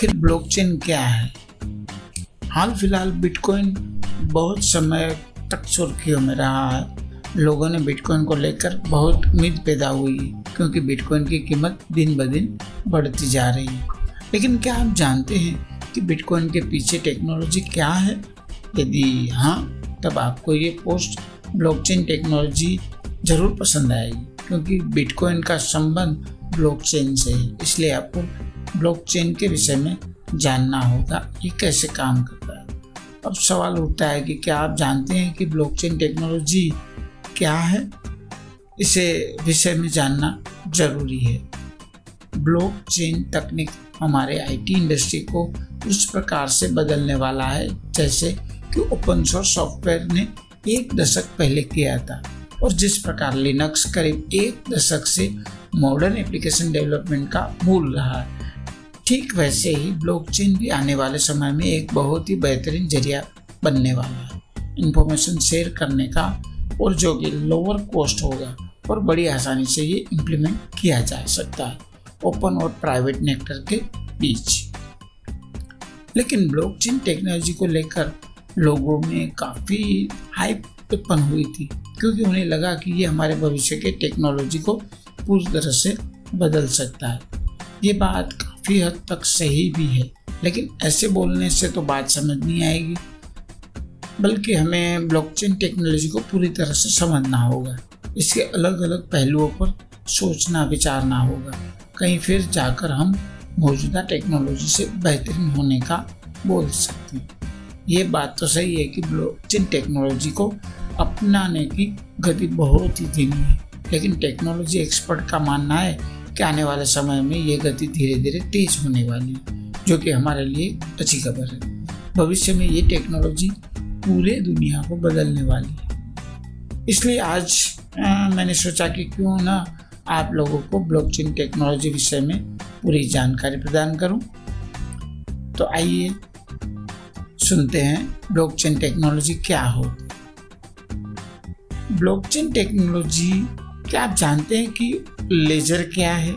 आखिर ब्लॉकचेन क्या है? हाल फ़िलहाल बिटकॉइन बहुत समय तक सुर्खियों में रहा है। लोगों ने बिटकॉइन को लेकर बहुत उम्मीद पैदा हुई, क्योंकि बिटकॉइन की कीमत दिन ब दिन बढ़ती जा रही है। लेकिन क्या आप जानते हैं कि बिटकॉइन के पीछे टेक्नोलॉजी क्या है? यदि हाँ तब आपको ये पोस्ट ब्लॉकचेन टेक्नोलॉजी ज़रूर पसंद आएगी, क्योंकि बिटकॉइन का संबंध ब्लॉकचेन से है, इसलिए आपको ब्लॉकचेन के विषय में जानना होगा, ये कैसे काम करता है। अब सवाल उठता है कि क्या आप जानते हैं कि ब्लॉकचेन टेक्नोलॉजी क्या है? इसे विषय में जानना ज़रूरी है। ब्लॉकचेन तकनीक हमारे आईटी इंडस्ट्री को उस प्रकार से बदलने वाला है, जैसे कि ओपन सोर्स सॉफ्टवेयर ने एक दशक पहले किया था और जिस प्रकार लिनक्स करीब एक दशक से मॉडर्न एप्लीकेशन डेवलपमेंट का मूल रहा है। ठीक वैसे ही ब्लॉकचेन भी आने वाले समय में एक बहुत ही बेहतरीन ज़रिया बनने वाला है। इंफॉर्मेशन शेयर करने का और जो कि लोअर कॉस्ट होगा और बड़ी आसानी से ये इम्प्लीमेंट किया जा सकता है ओपन और प्राइवेट नेटवर्क के बीच। लेकिन ब्लॉकचेन टेक्नोलॉजी को लेकर लोगों में काफ़ी हाइप उत्पन्न हुई थी, क्योंकि उन्हें लगा कि ये हमारे भविष्य के टेक्नोलॉजी को पूरी तरह से बदल सकता है। ये बात काफ़ी हद तक सही भी है। लेकिन ऐसे बोलने से तो बात समझ नहीं आएगी। बल्कि हमें ब्लॉकचेन टेक्नोलॉजी को पूरी तरह से समझना होगा। इसके अलग अलग पहलुओं पर सोचना, विचारना होगा। कहीं फिर जाकर हम मौजूदा टेक्नोलॉजी से बेहतरीन होने का बोल सकते हैं। ये बात तो सही है कि ब्लॉकचेन टेक्नोलॉजी को अपनाने की गति बहुत ही धीमी है। लेकिन टेक्नोलॉजी एक्सपर्ट का मानना है कि आने वाले समय में ये गति धीरे धीरे तेज होने वाली है जो कि हमारे लिए अच्छी खबर है। भविष्य में ये टेक्नोलॉजी पूरे दुनिया को बदलने वाली है। इसलिए आज आ, मैंने सोचा कि क्यों ना आप लोगों को ब्लॉकचेन टेक्नोलॉजी विषय में पूरी जानकारी प्रदान करूँ। तो आइए सुनते हैं ब्लॉकचेन टेक्नोलॉजी क्या हो। ब्लॉकचेन टेक्नोलॉजी क्या आप जानते हैं कि लेजर क्या है?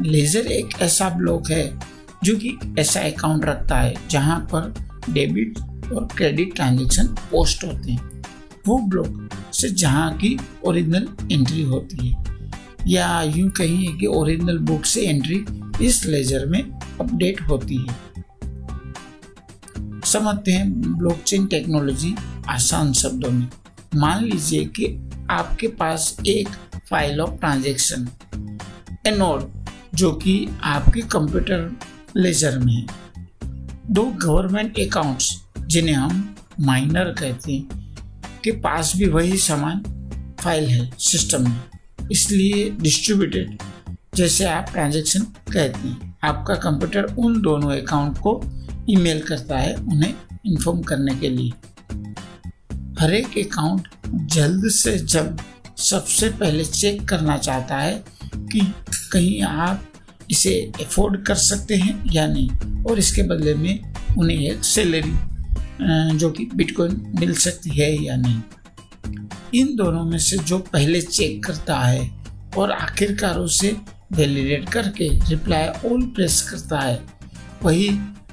लेजर एक ऐसा ब्लॉक है जो कि ऐसा अकाउंट रखता है जहाँ पर डेबिट और क्रेडिट ट्रांजेक्शन पोस्ट होते हैं। वो ब्लॉक से जहाँ की ओरिजिनल एंट्री होती है। या यूँ कहिए कि ओरिजिनल बुक से एंट्री इस लेजर में अपडेट होती है। समझते हैं, ब्लॉकचेन टेक्नोलॉजी आसान शब्दों में। मान लीजिए कि आपके पास एक फ़ाइल ऑफ़ ट्रांजेक्शन एनोड जो कि आपके कंप्यूटर लेजर में है। दो गवर्नमेंट अकाउंट्स जिन्हें हम माइनर कहते हैं, के पास भी वही समान फ़ाइल है सिस्टम में। इसलिए डिस्ट्रीब्यूटेड जैसे आप ट्रांजेक्शन कहते हैं, आपका कंप्यूटर उन दोनों अकाउंट को ईमेल करता है उन्हें इन्फॉर्म करने के लिए। हर एक अकाउंट जल्द से जल्द सबसे पहले चेक करना चाहता है कि कहीं आप इसे अफोर्ड कर सकते हैं या नहीं। और इसके बदले में उन्हें एक सैलरी जो कि बिटकॉइन मिल सकती है या नहीं। इन दोनों में से जो पहले चेक करता है और आखिरकार उसे वैलिडेट करके रिप्लाई ऑल प्रेस करता है, वही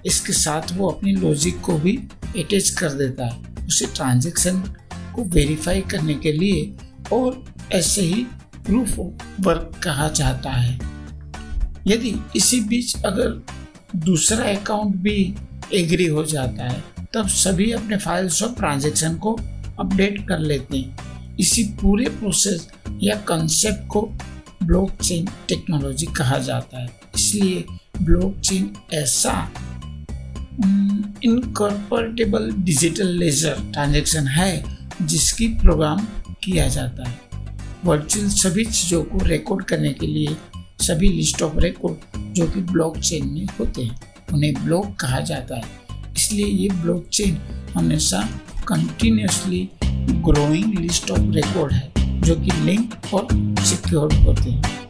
इसके साथ वो अपनी लॉजिक को भी अटैच कर देता है। उसे ट्रांजेक्शन को वेरीफाई करने के लिए और ऐसे ही प्रूफ ऑफ़ वर्क कहा जाता है। यदि इसी बीच अगर दूसरा अकाउंट भी एग्री हो जाता है, तब सभी अपने फाइल्स और ट्रांजेक्शन को अपडेट कर लेते हैं। इसी पूरे प्रोसेस या कंसेप्ट को ब्लॉकचेन टेक्नोलॉजी कहा जाता है। इसलिए ब्लॉकचेन ऐसा इनकॉर्पोरेटेबल डिजिटल लेजर ट्रांजेक्शन है, जिसकी प्रोग्राम किया जाता है। वर्चुअल सभी चीज़ों को रिकॉर्ड करने के लिए सभी लिस्ट ऑफ़ रिकॉर्ड जो कि ब्लॉकचेन में होते हैं, उन्हें ब्लॉक कहा जाता है। इसलिए ये ब्लॉकचेन हमेशा continuously growing list of record है, जो कि लिंक और सिक्योर होते हैं।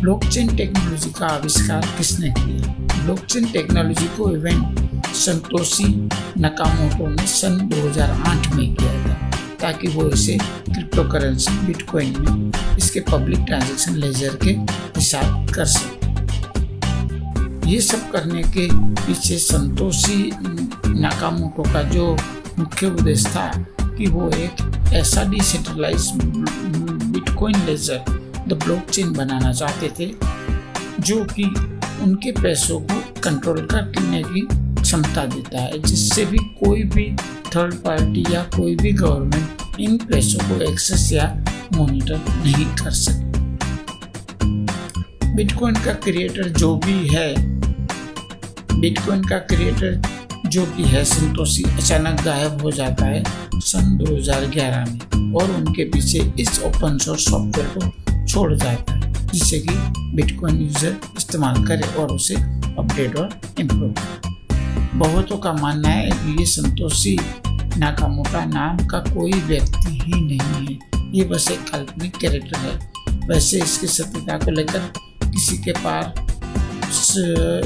ब्लॉकचेन टेक्नोलॉजी का आविष्कार किसने किया? ब्लॉकचेन टेक्नोलॉजी को इवेंट संतोषी नकामोटो ने सन 2008 में किया था। ताकि वो इसे क्रिप्टो करेंसी बिटकॉइन में इसके पब्लिक ट्रांजैक्शन लेजर के हिसाब कर सके। ये सब करने के पीछे संतोषी नाकामोटो का जो मुख्य उद्देश्य था कि वो एक ऐसा decentralize bitcoin ledger the blockchain बनाना चाहते थे, जो कि उनके पैसों को कंट्रोल करने की क्षमता देता है, जिससे भी कोई भी थर्ड पार्टी या कोई भी गवर्नमेंट इन पैसों को एक्सेस या मॉनिटर नहीं कर सकती। बिटकॉइन का क्रिएटर जो भी है बिटकॉइन का क्रिएटर जो कि है, संतोषी अचानक गायब हो जाता है सन 2011 में और उनके पीछे इस ओपन सोर्स सॉफ्टवेयर को छोड़ जाता है, जिससे कि बिटकॉइन यूज़र इस्तेमाल करे और उसे अपडेट और इम्प्रूव बहुतों का मानना है कि ये संतोषी नाकामोटा नाम का कोई व्यक्ति ही नहीं है। ये बस एक काल्पनिक कैरेक्टर है। वैसे इसकी सत्यता को लेकर किसी के पास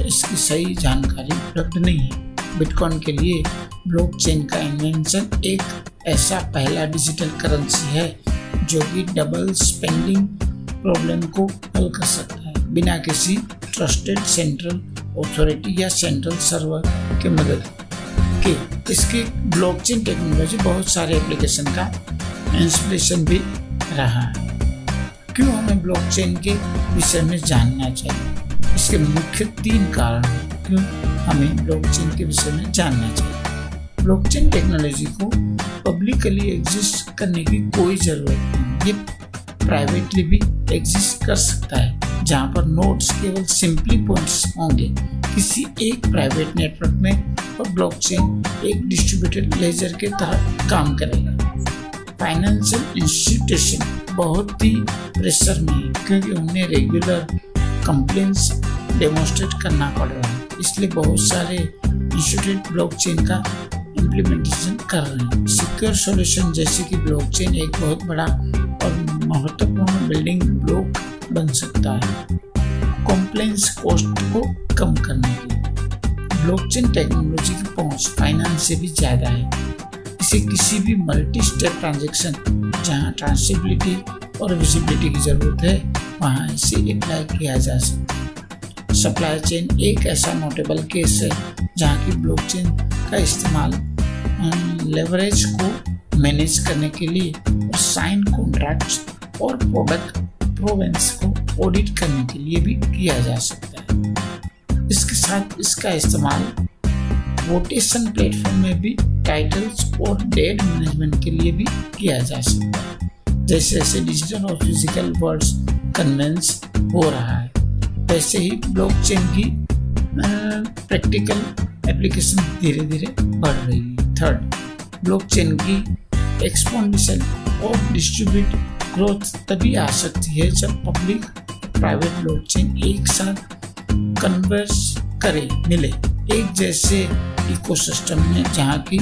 इसकी सही जानकारी उपलब्ध नहीं है। बिटकॉइन के लिए ब्लॉकचेन का इन्वेंशन एक ऐसा पहला डिजिटल करेंसी है, जो कि डबल स्पेंडिंग प्रॉब्लम को हल कर सकता है। बिना किसी ट्रस्टेड सेंट्रल अथॉरिटी या सेंट्रल सर्वर के मदद के। इसकी ब्लॉकचेन टेक्नोलॉजी बहुत सारे एप्लीकेशन का इंस्पिरेशन भी रहा। है क्यों हमें ब्लॉकचेन के विषय में जानना चाहिए? इसके मुख्य तीन कारण हैं। क्यों हमें ब्लॉकचेन के विषय में जानना चाहिए? ब्लॉकचेन टेक्नोलॉजी को पब्लिकली एग्जिस्ट करने की कोई ज़रूरत नहीं। ये प्राइवेटली भी एग्जिस्ट कर सकता है। जहाँ पर नोट्स केवल सिंपली पॉइंट्स होंगे किसी एक प्राइवेट नेटवर्क में और ब्लॉकचेन एक डिस्ट्रीब्यूटेड लेजर के तहत काम करेगा। फाइनेंशियल इंस्टीट्यूशन बहुत ही प्रेशर में है क्योंकि उन्हें रेगुलर कंप्लेंट्स डेमोस्ट्रेट करना पड़ रहा है। इसलिए बहुत सारे इंस्टीट्यूट ब्लॉकचेन का इम्प्लीमेंटेशन कर रहे हैं। सिक्योर सॉल्यूशन जैसे कि ब्लॉकचेन एक बहुत बड़ा और महत्वपूर्ण बिल्डिंग ब्लॉक बन सकता है। कॉम्प्लेंस कॉस्ट को कम करने के लिए। ब्लॉकचेन टेक्नोलॉजी की पहुँच फाइनेंस से भी ज़्यादा है। इसे किसी भी मल्टी स्टेप ट्रांजेक्शन जहाँ ट्रांसिबिलिटी और विजिबिलिटी की ज़रूरत है, वहाँ इसे अप्लाई किया जा सकता है। सप्लाई चेन एक ऐसा नोटेबल केस है, जहाँ की ब्लॉकचेन का इस्तेमाल लेवरेज को मैनेज करने के लिए और साइन कॉन्ट्रैक्ट्स और प्रोडक्ट प्रोवेंस को ऑडिट करने के लिए भी किया जा सकता है। इसके साथ इसका इस्तेमाल वोटेशन प्लेटफॉर्म में भी टाइटल्स और डेट मैनेजमेंट के लिए भी किया जा सकता है। जैसे जैसे डिजिटल और फ़िज़िकल वर्ड्स कन्वेंस हो रहा है, वैसे ही ब्लॉकचेन की प्रैक्टिकल एप्लीकेशन धीरे धीरे बढ़ रही है। थर्ड, ब्लॉकचेन की एक्सपोनेंशियल और डिस्ट्रीब्यूट ग्रोथ तभी आ सकती है जब पब्लिक प्राइवेट ब्लॉकचेन एक साथ कन्वर्स करे, मिले। एक जैसे इकोसिस्टम में जहाँ की,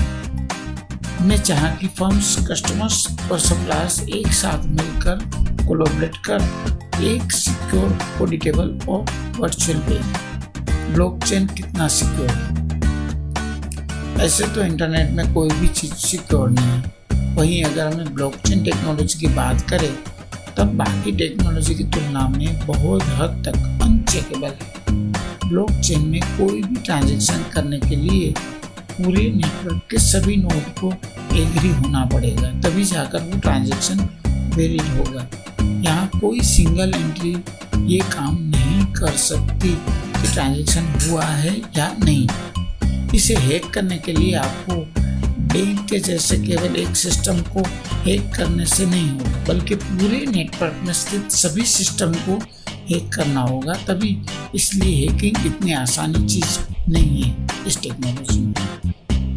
में जहाँ की फर्म्स कस्टमर्स और सप्लायर्स एक साथ मिलकर कोलोबरेट कर एक सिक्योर ऑडिटेबल और वर्चुअल पे ब्लॉकचेन कितना सिक्योर है? ऐसे तो इंटरनेट में कोई भी चीज़ सिक्योर नहीं है। वहीं अगर हमें ब्लॉकचेन टेक्नोलॉजी की बात करें, तब बाकी टेक्नोलॉजी की तुलना में बहुत हद तक अनचेकेबल है। ब्लॉकचेन में कोई भी ट्रांजेक्शन करने के लिए पूरे नेटवर्क के सभी नोड को एग्री होना पड़ेगा, तभी जाकर वो ट्रांजेक्शन वैलिड होगा। यहाँ कोई सिंगल एंट्री ये काम नहीं कर सकती कि ट्रांजेक्शन हुआ है या नहीं। इसे हैक करने के लिए आपको बैंक के जैसे केवल एक सिस्टम को हैक करने से नहीं होगा, बल्कि पूरे नेटवर्क में स्थित सभी सिस्टम को हैक करना होगा, तभी इसलिए हैकिंग इतनी आसानी चीज़ नहीं है इस टेक्नोलॉजी में।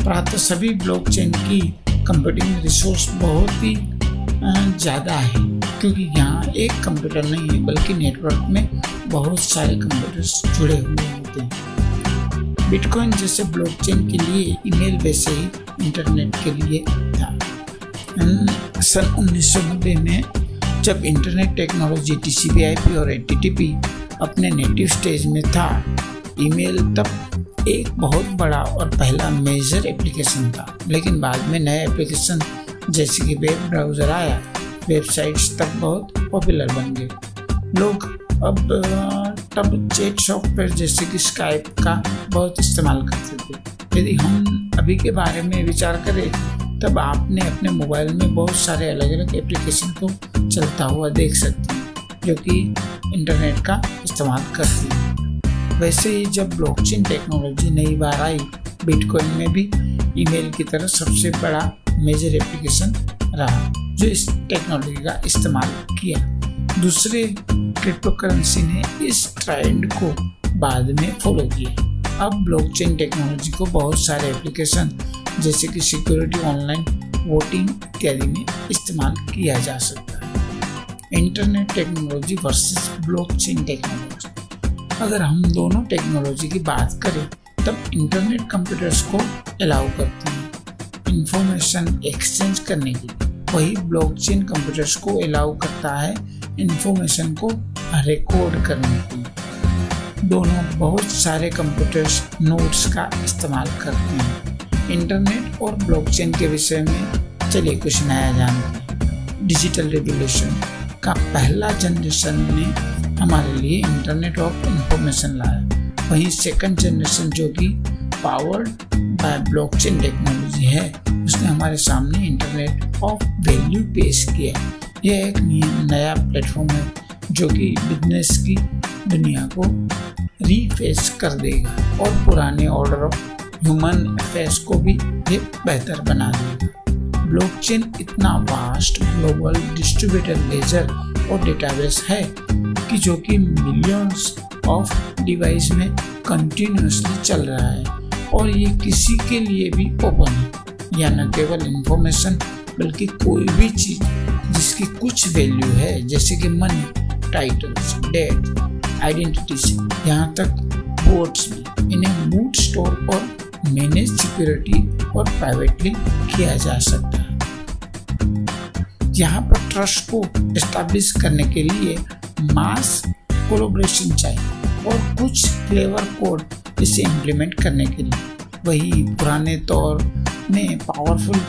प्रातः सभी ब्लॉकचेन की कंप्यूटिंग रिसोर्स बहुत ही ज़्यादा है, क्योंकि यहाँ एक कंप्यूटर नहीं है, बल्कि नेटवर्क में बहुत सारे कंप्यूटर्स जुड़े हुए होते हैं। बिटकॉइन जैसे ब्लॉकचेन के लिए ईमेल वैसे ही इंटरनेट के लिए था। सन उन्नीस सौ नब्बे में जब internet technology T C B I P और ए अपने नेटिव स्टेज में था ईमेल तब एक बहुत बड़ा और पहला मेजर एप्लीकेशन था। लेकिन बाद में नए एप्लीकेशन जैसे कि वेब ब्राउज़र आया वेबसाइट्स तब बहुत पॉपुलर बन गए। लोग अब तब चैट सॉफ्टवेयर जैसे कि स्काइप का बहुत इस्तेमाल करते थे। यदि हम अभी के बारे में विचार करें, तब आपने अपने मोबाइल में बहुत सारे अलग अलग एप्लीकेशन को चलता हुआ देख सकते हैं, जो कि इंटरनेट का इस्तेमाल करती है। वैसे ही जब ब्लॉकचेन टेक्नोलॉजी नई बार आई बिटकॉइन में भी ईमेल की तरह सबसे बड़ा मेजर एप्लीकेशन रहा, जो इस टेक्नोलॉजी का इस्तेमाल किया। दूसरे क्रिप्टो करेंसी ने इस ट्रेंड को बाद में फॉलो किया। अब ब्लॉकचेन टेक्नोलॉजी को बहुत सारे एप्लीकेशन जैसे कि सिक्योरिटी ऑनलाइन वोटिंग इत्यादि में इस्तेमाल किया जा सकता है। Internet technology versus blockchain technology अगर हम दोनों टेक्नोलॉजी की बात करें, तब इंटरनेट कंप्यूटर्स को अलाउ करती है। इंफॉर्मेशन एक्सचेंज करने की वही ब्लॉकचेन कंप्यूटर्स को अलाउ करता है इंफॉर्मेशन को रिकॉर्ड करने की दोनों बहुत सारे कंप्यूटर्स नोट्स का इस्तेमाल करते हैं। इंटरनेट और ब्लॉकचेन के विषय में चलिए कुछ नया जानते हैं। डिजिटल रेवोल्यूशन का पहला जनरेशन ने हमारे लिए इंटरनेट ऑफ़ इंफॉर्मेशन लाया। वहीं सेकंड जनरेशन जो कि पावर्ड बाय ब्लॉकचेन टेक्नोलॉजी है। उसने हमारे सामने इंटरनेट ऑफ़ वैल्यू पेश किया यह एक नया प्लेटफॉर्म है, जो कि बिज़नेस की दुनिया को रीफेस कर देगा और पुराने ऑर्डर ऑफ़ ह्यूमन अफेयर्स को भी ये बेहतर बना देगा। ब्लॉकचेन इतना वास्ट ग्लोबल डिस्ट्रीब्यूटर लेजर और डेटाबेस है कि जो कि मिलियंस ऑफ़ डिवाइस में कंटिन्यूसली चल रहा है और ये किसी के लिए भी ओपन है। या न केवल इंफॉर्मेशन बल्कि कोई भी चीज़ जिसकी कुछ वैल्यू है, जैसे कि मनी टाइटल्स डेट आइडेंटिटीज यहाँ तक बोर्ड्स भी इन्हें मूड स्टोर और मैनेज सिक्योरिटी और प्राइवेटली किया जा सकता है। यहाँ पर ट्रस्ट को एस्टेब्लिश करने के लिए मास कोलोब्रेशन चाहिए और कुछ क्लेवर कोड इसे इम्प्लीमेंट करने के लिए। वही पुराने तौर में पावरफुल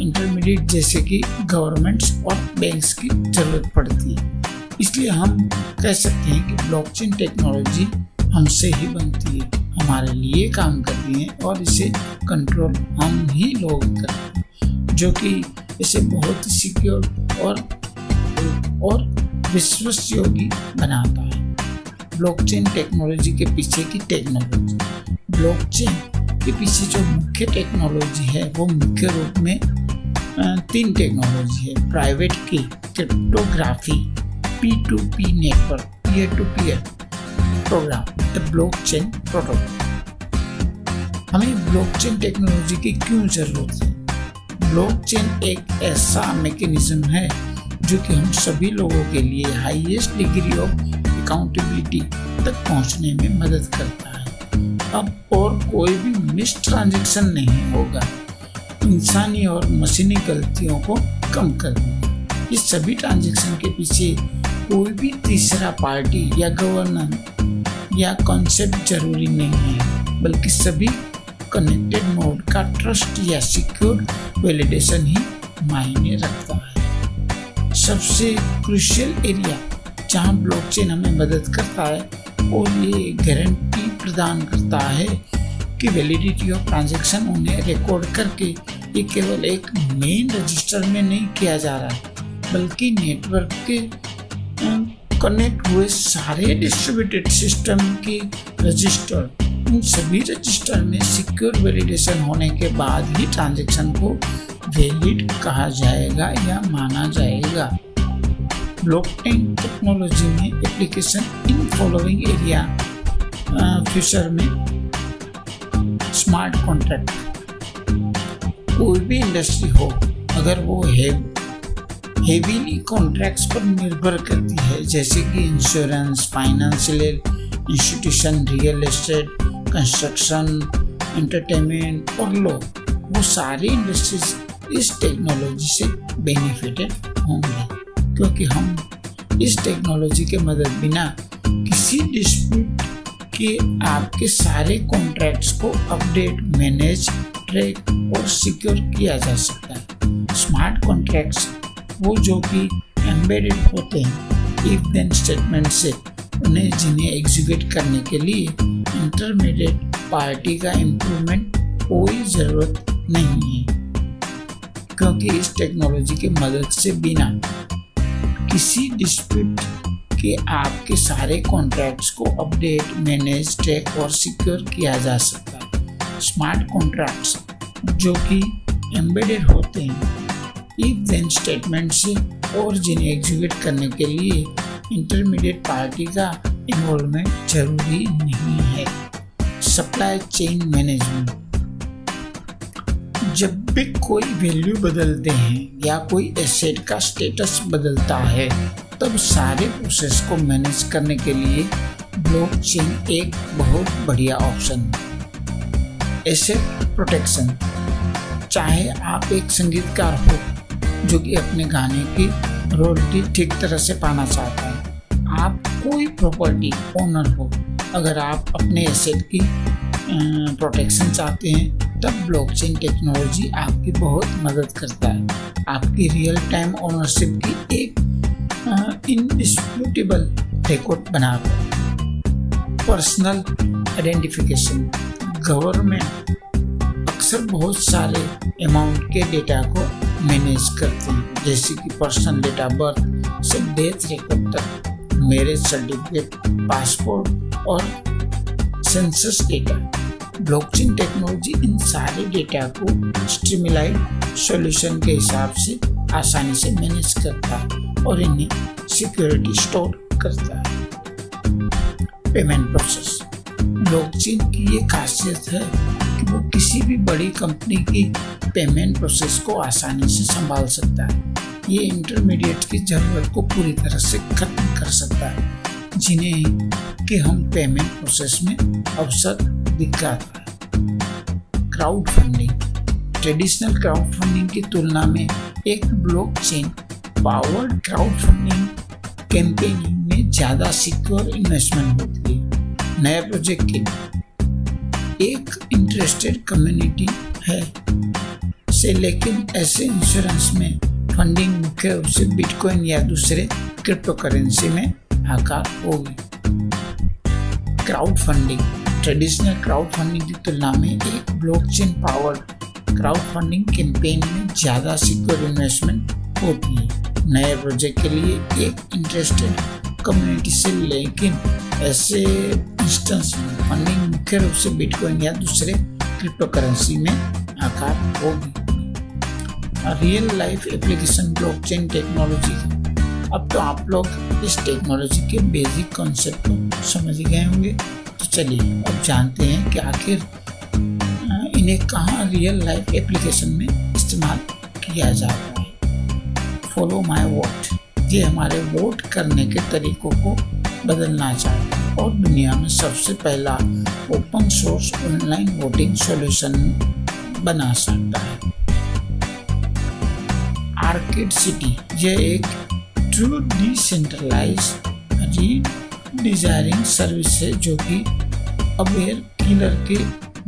इंटरमीडिएट जैसे कि गवर्नमेंट्स और बैंक्स की ज़रूरत पड़ती है। इसलिए हम कह सकते हैं कि ब्लॉकचेन टेक्नोलॉजी हमसे ही बनती है, हमारे लिए काम करती है और इसे कंट्रोल हम ही लोग करते हैं, जो कि इसे बहुत ही सिक्योर और और विश्वास योगी बनाता है। ब्लॉकचेन टेक्नोलॉजी के पीछे की टेक्नोलॉजी ब्लॉकचेन के पीछे जो मुख्य टेक्नोलॉजी है वो मुख्य रूप में तीन टेक्नोलॉजी है प्राइवेट की cryptography P2P network, peer-to-peer program, the blockchain protocol हमें ब्लॉकचेन टेक्नोलॉजी की क्यों ज़रूरत है? ब्लॉकचेन एक ऐसा मैकेनिज्म है जो कि हम सभी लोगों के लिए हाईएस्ट डिग्री ऑफ़ अकाउंटेबिलिटी तक पहुँचने में मदद करता है। अब और कोई भी मिस ट्रांजेक्शन नहीं होगा। इंसानी और मशीनी गलतियों को कम कर इस सभी ट्रांजेक्शन के पीछे कोई भी तीसरा पार्टी या गवर्नर या कॉन्सेप्ट ज़रूरी नहीं है, बल्कि सभी कनेक्टेड नोड का ट्रस्ट या सिक्योर वैलिडेशन ही मायने रखता है। सबसे क्रुशियल एरिया जहाँ ब्लॉकचेन हमें मदद करता है और ये गारंटी प्रदान करता है कि वैलिडिटी ऑफ़ ट्रांजैक्शन उन्हें रिकॉर्ड करके ये केवल एक मेन रजिस्टर में नहीं किया जा रहा है, बल्कि नेटवर्क के कनेक्ट हुए सारे डिस्ट्रीब्यूटेड सिस्टम के रजिस्टर उन सभी रजिस्टर में सिक्योर वैलिडेशन होने के बाद ही ट्रांजैक्शन को वैलिड कहा जाएगा या माना जाएगा। ब्लॉकचेन टेक्नोलॉजी में application in following area future में स्मार्ट कॉन्ट्रैक्ट कोई भी इंडस्ट्री हो, अगर वो है हेवीली कॉन्ट्रैक्ट्स पर निर्भर करती है, जैसे कि insurance financial institution real estate construction entertainment और लोग वो सारी इंडस्ट्रीज़ इस टेक्नोलॉजी से बेनिफिटेड होंगे। क्योंकि हम इस टेक्नोलॉजी के मदद बिना किसी डिस्प्यूट के आपके सारे कॉन्ट्रैक्ट्स को अपडेट मैनेज ट्रैक और सिक्योर किया जा सकता है। स्मार्ट कॉन्ट्रैक्ट्स वो जो कि एम्बेडेड होते हैं इफ़ देन स्टेटमेंट से, उन्हें जिन्हें एग्जीक्यूट करने के लिए इंटरमीडिएट पार्टी का इम्प्रूवमेंट कोई ज़रूरत नहीं है। क्योंकि इस टेक्नोलॉजी की मदद से बिना किसी डिस्प्यूट के आपके सारे कॉन्ट्रैक्ट्स को अपडेट मैनेज ट्रैक और सिक्योर किया जा सकता है। स्मार्ट कॉन्ट्रैक्ट्स जो कि एम्बेडेड होते हैं। इफ़ देन स्टेटमेंट से और जिन्हें एग्जीक्यूट करने के लिए इंटरमीडिएट पार्टी का इन्वॉल्वमेंट ज़रूरी नहीं है। सप्लाई चेन मैनेजमेंट जब भी कोई वैल्यू बदलते हैं या कोई एसेट का स्टेटस बदलता है, तब सारे प्रोसेस को मैनेज करने के लिए ब्लॉकचेन एक बहुत बढ़िया ऑप्शन है। एसेट प्रोटेक्शन चाहे आप एक संगीतकार हो जो कि अपने गाने की रॉयल्टी ठीक तरह से पाना चाहता है, आप कोई प्रॉपर्टी ओनर हो, अगर आप अपने एसेट की प्रोटेक्शन चाहते हैं तब ब्लॉकचेन टेक्नोलॉजी आपकी बहुत मदद करता है। आपकी रियल टाइम ओनरशिप की एक इनडिस्प्यूटेबल रिकॉर्ड बनाकर पर्सनल आइडेंटिफिकेशन गवर्नमेंट अक्सर बहुत सारे अमाउंट के डेटा को मैनेज करते हैं। जैसे कि पर्सनल डेट बर्थ से डेथ रिकॉर्ड तक मैरिज सर्टिफिकेट पासपोर्ट और सेंसस डेटा ब्लॉकचेन टेक्नोलॉजी इन सारे डेटा को स्ट्रीमलाइड सॉल्यूशन के हिसाब से आसानी से मैनेज करता है और इन्हें सिक्योरिटी स्टोर करता है। पेमेंट प्रोसेस ब्लॉकचेन की ये खासियत है कि वो किसी भी बड़ी कंपनी की पेमेंट प्रोसेस को आसानी से संभाल सकता है। ये इंटरमीडिएट की ज़रूरत को पूरी तरह से खत्म कर सकता है, जिन्हें कि हम पेमेंट प्रोसेस में अवसर है crowd funding traditional crowd funding की तुलना में एक blockchain powered crowd funding campaigning में ज़्यादा सिक्योर इन्वेस्टमेंट होती है। नए प्रोजेक्ट के एक इंटरेस्टेड कम्युनिटी है। से लेकिन ऐसे इंश्योरेंस में फंडिंग मुख्य रूप से बिटकॉइन या दूसरे क्रिप्टो करेंसी में आकार होगी। Crowd funding traditional crowd funding की तुलना में एक blockchain powered crowd funding campaign में ज़्यादा सिक्योर इन्वेस्टमेंट होती है। नए प्रोजेक्ट के लिए एक इंटरेस्टेड कम्युनिटी से लेकिन ऐसे इंस्टेंस में फंडिंग मुख्य रूप से बिटकॉइन या दूसरे क्रिप्टो करेंसी में आकार होगी। Real life application blockchain technology अब तो आप लोग इस टेक्नोलॉजी के बेसिक कॉन्सेप्ट को समझ गए होंगे। तो चलिए, अब जानते हैं कि आखिर इन्हें कहाँ रियल लाइफ एप्लीकेशन में इस्तेमाल किया जाता है। फॉलो माय वोट ये हमारे वोट करने के तरीकों को बदलना चाहते हैं। और दुनिया में सबसे पहला open source online voting solution बना सकता है। आर्किड सिटी यह एक ट्रू डिसेंट्रलाइज डिजायरिंग सर्विस है जो कि अवेयर किलर के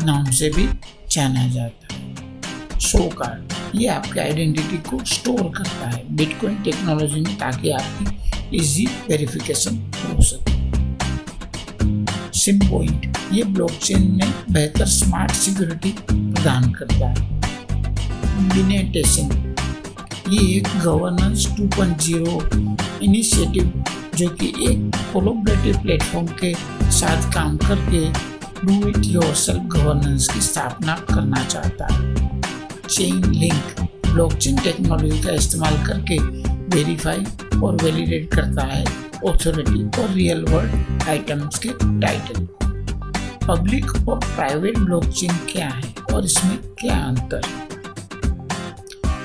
नाम से भी जाना जाता है। शो कार्ड ये आपके आइडेंटिटी को स्टोर करता है बिटकॉइन टेक्नोलॉजी में, ताकि आपकी इजी वेरिफिकेशन हो सके। सिम ये ब्लॉकचेन में बेहतर स्मार्ट सिक्योरिटी प्रदान करता है। डिनेटेशन ये एक गवर्नेंस 2.0 इनिशिएटिव जो कि एक कोलोबरेटिव प्लेटफॉर्म के साथ काम करके डू इट योरसेल्फ गवर्नेंस की स्थापना करना चाहता है। चेन लिंक ब्लॉकचेन टेक्नोलॉजी का इस्तेमाल करके वेरीफाई और वैलिडेट करता है ऑथोरिटी और रियल वर्ल्ड आइटम्स के टाइटल पब्लिक और प्राइवेट ब्लॉकचेन क्या है और इसमें क्या अंतर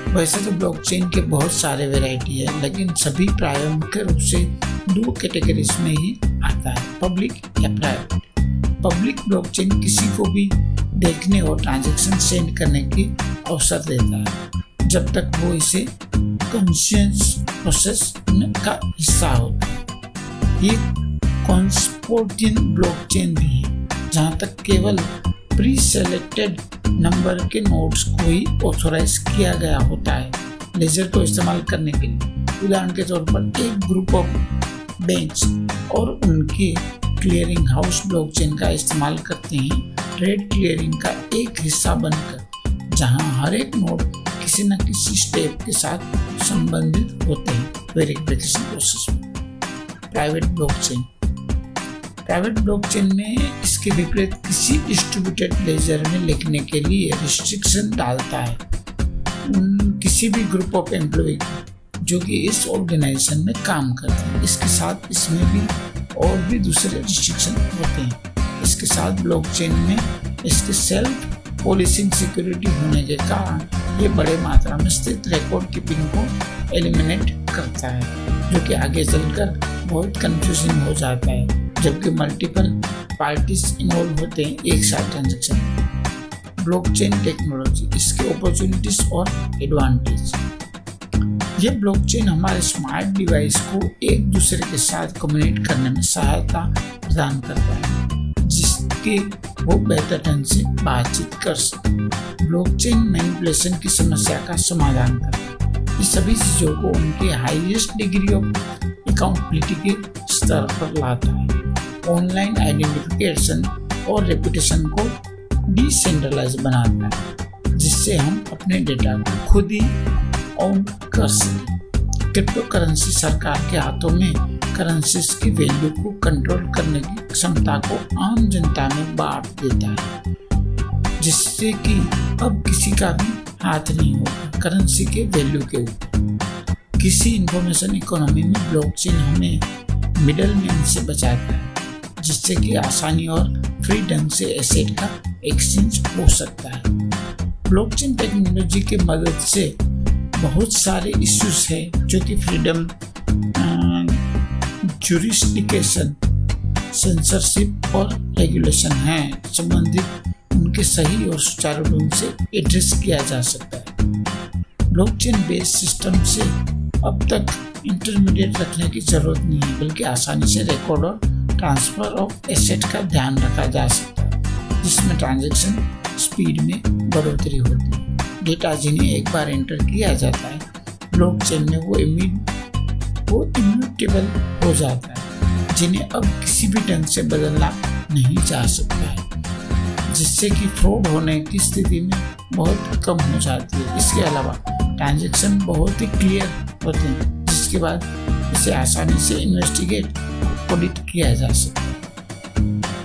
वैसे तो ब्लॉकचेन के बहुत सारे वेराइटी है, लेकिन सभी मुख्य रूप से दो कैटेगरीज में ही आता है पब्लिक या प्राइवेट पब्लिक ब्लॉकचेन किसी को भी देखने और ट्रांजैक्शन सेंड करने की अवसर देता है, जब तक वो इसे कॉन्शियस प्रोसेस का हिस्सा होता है। ये कॉन्सपोर्टियन ब्लॉकचेन भी है, जहाँ तक केवल प्री सेलेक्टेड नंबर के नोट्स को ही ऑथोराइज किया गया होता है लेजर को इस्तेमाल करने के लिए। उदाहरण के तौर पर एक ग्रुप ऑफ़ बैंक और उनके क्लियरिंग हाउस ब्लॉकचेन का इस्तेमाल करते हैं। ट्रेड क्लियरिंग का एक हिस्सा बनकर, जहाँ हर एक नोट किसी न किसी स्टेप के साथ संबंधित होते हैं वेरिफिकेशन प्रोसेस में। प्राइवेट ब्लॉकचेन प्राइवेट ब्लॉकचेन में इसके विपरीत किसी डिस्ट्रीब्यूटेड लेजर में लिखने के लिए रिस्ट्रिक्शन डालता है। किसी भी ग्रुप ऑफ़ एम्प्लॉय जो कि इस ऑर्गेनाइजेशन में काम करते हैं। इसके साथ इसमें भी और भी दूसरे रिस्ट्रिक्शन होते हैं। इसके साथ ब्लॉकचेन में इसके सेल्फ पॉलिसिंग सिक्योरिटी होने के कारण ये बड़े मात्रा में स्थित रिकॉर्ड कीपिंग को एलिमिनेट करता है, जो कि आगे चलकर बहुत कंफ्यूजिंग हो जाता है, जबकि मल्टीपल पार्टीज़ इन्वॉल्व होते हैं एक साथ ट्रांजेक्शन ब्लॉकचेन टेक्नोलॉजी इसके अपॉर्चुनिटीज़ और एडवांटेज ये ब्लॉकचेन हमारे स्मार्ट डिवाइस को एक दूसरे के साथ कम्युनिकेट करने में सहायता प्रदान करता है, जिसके वो बेहतर ढंग से बातचीत कर सके ब्लॉकचेन मैनिपुलेशन की समस्या का समाधान करता है। ये सभी चीज़ों को उनके हाईएस्ट डिग्री ऑफ़ अकाउंटेबिलिटी के स्तर पर लाता है। ऑनलाइन आइडेंटिफिकेशन और रेपुटेशन को डिसेंट्रलाइज बनाता है, जिससे हम अपने डेटा को खुद ही ऑन कर सकें क्रिप्टो करेंसी सरकार के हाथों में करेंसीज की वैल्यू को कंट्रोल करने की क्षमता को आम जनता में बांट देता है, जिससे कि अब किसी का भी हाथ नहीं होगा करेंसी के वैल्यू के ऊपर। किसी इंफॉर्मेशन इकोनॉमी में ब्लॉकचेन हमें मिडल मैन से बचाता है, जिससे कि आसानी और फ्री ढंग से एसेट का एक्सचेंज हो सकता है। ब्लॉकचेन टेक्नोलॉजी के मदद से बहुत सारे इश्यूज़ है जो कि फ्रीडम जुरिस्टिकेशन सेंसरशिप और रेगुलेशन है। संबंधित उनके सही और सुचारू ढंग से एड्रेस किया जा सकता है। ब्लॉकचेन बेस्ड सिस्टम से अब तक इंटरमीडिएट रखने की ज़रूरत नहीं है, बल्कि आसानी से रिकॉर्ड और ट्रांसफ़र ऑफ़ एसेट का ध्यान रखा जा सकता है, जिसमें ट्रांजैक्शन स्पीड में बढ़ोतरी होती है। डेटा जिन्हें एक बार एंटर किया जाता है। ब्लॉक चेन में वो इमीड वो इम्यूटेबल हो जाता है, जिन्हें अब किसी भी ढंग से बदलना नहीं जा सकता है, जिससे कि फ्रॉड होने की स्थिति में बहुत कम हो जाती है। इसके अलावा ट्रांजेक्शन बहुत ही क्लियर होते हैं, जिसके बाद इसे आसानी से इन्वेस्टिगेट ऑडिट किया जा सके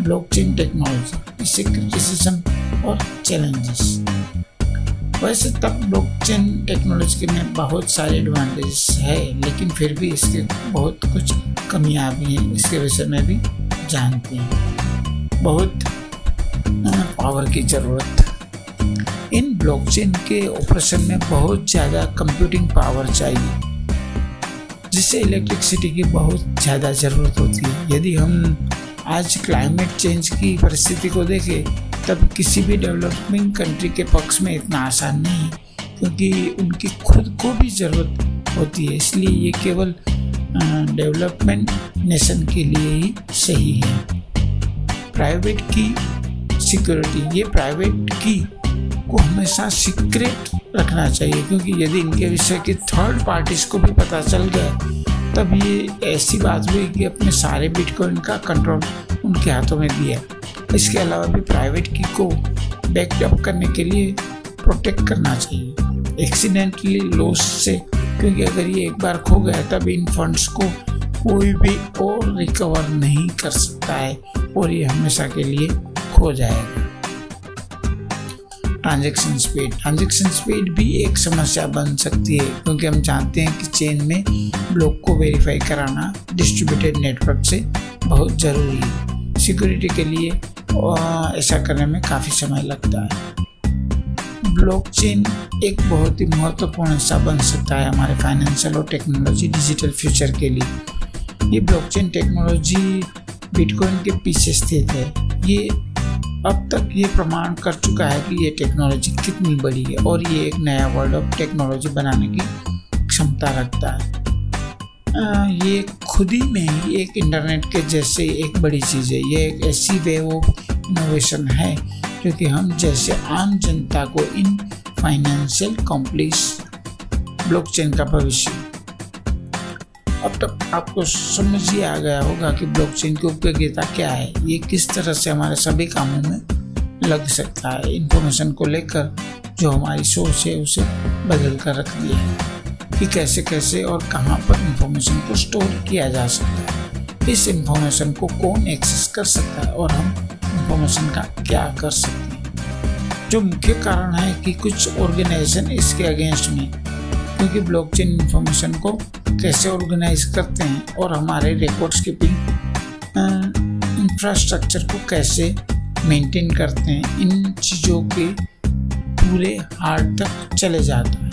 ब्लॉकचेन टेक्नोलॉजी इससे क्रिटिसिज्म और चैलेंजेस वैसे तब ब्लॉकचेन टेक्नोलॉजी में बहुत सारे एडवांटेजेस है, लेकिन फिर भी इसके बहुत कुछ कमियाँ भी हैं, इसके विषय में भी जानते हैं। बहुत पावर की ज़रूरत। इन ब्लॉकचेन के ऑपरेशन में बहुत ज़्यादा कंप्यूटिंग पावर चाहिए, जिससे इलेक्ट्रिसिटी की बहुत ज़्यादा ज़रूरत होती है। यदि हम आज क्लाइमेट चेंज की परिस्थिति को देखें तब किसी भी डेवलपिंग कंट्री के पक्ष में इतना आसान नहीं है, क्योंकि उनकी खुद को भी ज़रूरत होती है। इसलिए ये केवल डेवलपमेंट नेशन के लिए ही सही है। प्राइवेट की सिक्योरिटी, ये प्राइवेट की को हमेशा सीक्रेट रखना चाहिए, क्योंकि यदि इनके विषय की थर्ड पार्टीज़ को भी पता चल गया, तब ये ऐसी बात हुई कि अपने सारे बिटकॉइन का कंट्रोल उनके हाथों में दिया। इसके अलावा भी प्राइवेट की को बैकअप करने के लिए प्रोटेक्ट करना चाहिए। एक्सीडेंटली लॉस से, क्योंकि अगर ये एक बार खो गया तब इन फंड्स को कोई भी और रिकवर नहीं कर सकता है और ये हमेशा के लिए खो जाएगा। ट्रांजेक्शन स्पीड ट्रांजेक्शन स्पीड भी एक समस्या बन सकती है, क्योंकि हम जानते हैं कि चेन में ब्लॉक को वेरीफाई कराना डिस्ट्रीब्यूटेड नेटवर्क से बहुत ज़रूरी है। सिक्योरिटी के लिए ऐसा करने में काफ़ी समय लगता है। ब्लॉकचेन एक बहुत ही महत्वपूर्ण हिस्सा बन सकता है हमारे फाइनेंशियल और टेक्नोलॉजी डिजिटल फ्यूचर के लिए। ये ब्लॉकचेन टेक्नोलॉजी बिटकॉइन के पीछे स्थित है। ये अब तक ये प्रमाण कर चुका है कि ये टेक्नोलॉजी कितनी बड़ी है, और ये एक नया वर्ल्ड ऑफ़ टेक्नोलॉजी बनाने की क्षमता रखता है। ये खुद ही में ही एक इंटरनेट के जैसे एक बड़ी चीज़ है। ये एक ऐसी वे ऑफ़ इनोवेशन है क्योंकि हम जैसे आम जनता को इन फाइनेंशियल कॉम्प्लेक्स ब्लॉकचेन का भविष्य। अब तक आपको समझ ही आ गया होगा कि ब्लॉकचेन की उपयोगिता क्या है। ये किस तरह से हमारे सभी कामों में लग सकता है। इंफॉर्मेशन को लेकर जो हमारी सोच है, उसे बदल कर रख दिया है। कि कैसे कैसे और कहाँ पर इंफॉर्मेशन को स्टोर किया जा सकता है। इस इंफॉर्मेशन को कौन एक्सेस कर सकता है और हम इंफॉर्मेशन का क्या कर सकते हैं? जो मुख्य कारण है कि कुछ ऑर्गेनाइजेशन इसके अगेंस्ट में क्योंकि ब्लॉकचेन इंफॉर्मेशन को कैसे ऑर्गेनाइज करते हैं और हमारे रिकॉर्ड कीपिंग इंफ्रास्ट्रक्चर को कैसे मेंटेन करते हैं, इन चीज़ों के पूरे हार्ड तक चले जाते हैं।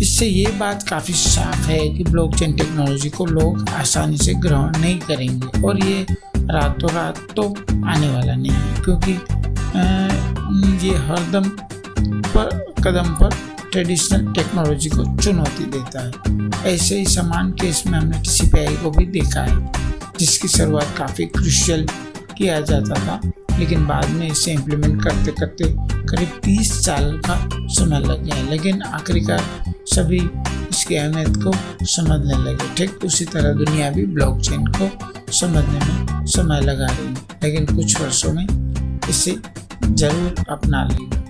इससे ये बात काफ़ी साफ़ है कि ब्लॉकचेन टेक्नोलॉजी को लोग आसानी से ग्रहण नहीं करेंगे और ये रातों रात तो आने वाला नहीं है, क्योंकि ये हरदम पर, कदम पर ट्रेडिशनल टेक्नोलॉजी को चुनौती देता है। ऐसे ही समान केस में हमने टी को भी देखा है, जिसकी शुरुआत काफ़ी क्रुशियल किया जाता था। लेकिन बाद में इसे इम्प्लीमेंट करते करते करीब 30 साल का समय लग गया। लेकिन आखिरकार सभी इसकी अहमियत को समझने लगे। ठीक उसी तरह दुनिया भी ब्लॉकचेन को समझने में समय लगा रही है। लेकिन कुछ वर्षों में इसे ज़रूर अपना लेगी